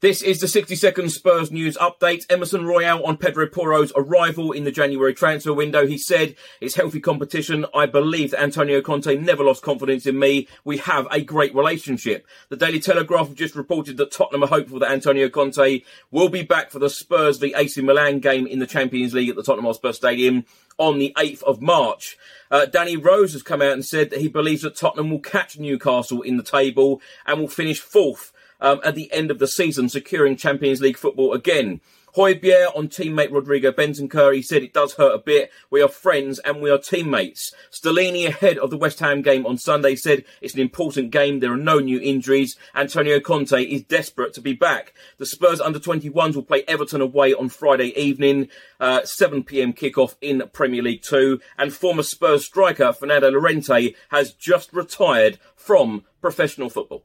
This is the 60 second Spurs news update. Emerson Royal on Pedro Porro's arrival in the January transfer window. He said, it's healthy competition. I believe that Antonio Conte never lost confidence in me. We have a great relationship. The Daily Telegraph just reported that Tottenham are hopeful that Antonio Conte will be back for the Spurs v AC Milan game in the Champions League at the Tottenham Hotspur Stadium on the 8th of March. Uh, Danny Rose has come out and said that he believes that Tottenham will catch Newcastle in the table and will finish fourth um, at the end of the season, securing Champions League football again. Højbjerg on teammate Rodrigo Bentancur, he said it does hurt a bit. We are friends and we are teammates. Stellini ahead of the West Ham game on Sunday said it's an important game. There are no new injuries. Antonio Conte is desperate to be back. The Spurs under 21s will play Everton away on Friday evening, uh, 7pm kickoff in Premier League 2. And former Spurs striker Fernando Llorente has just retired from professional football.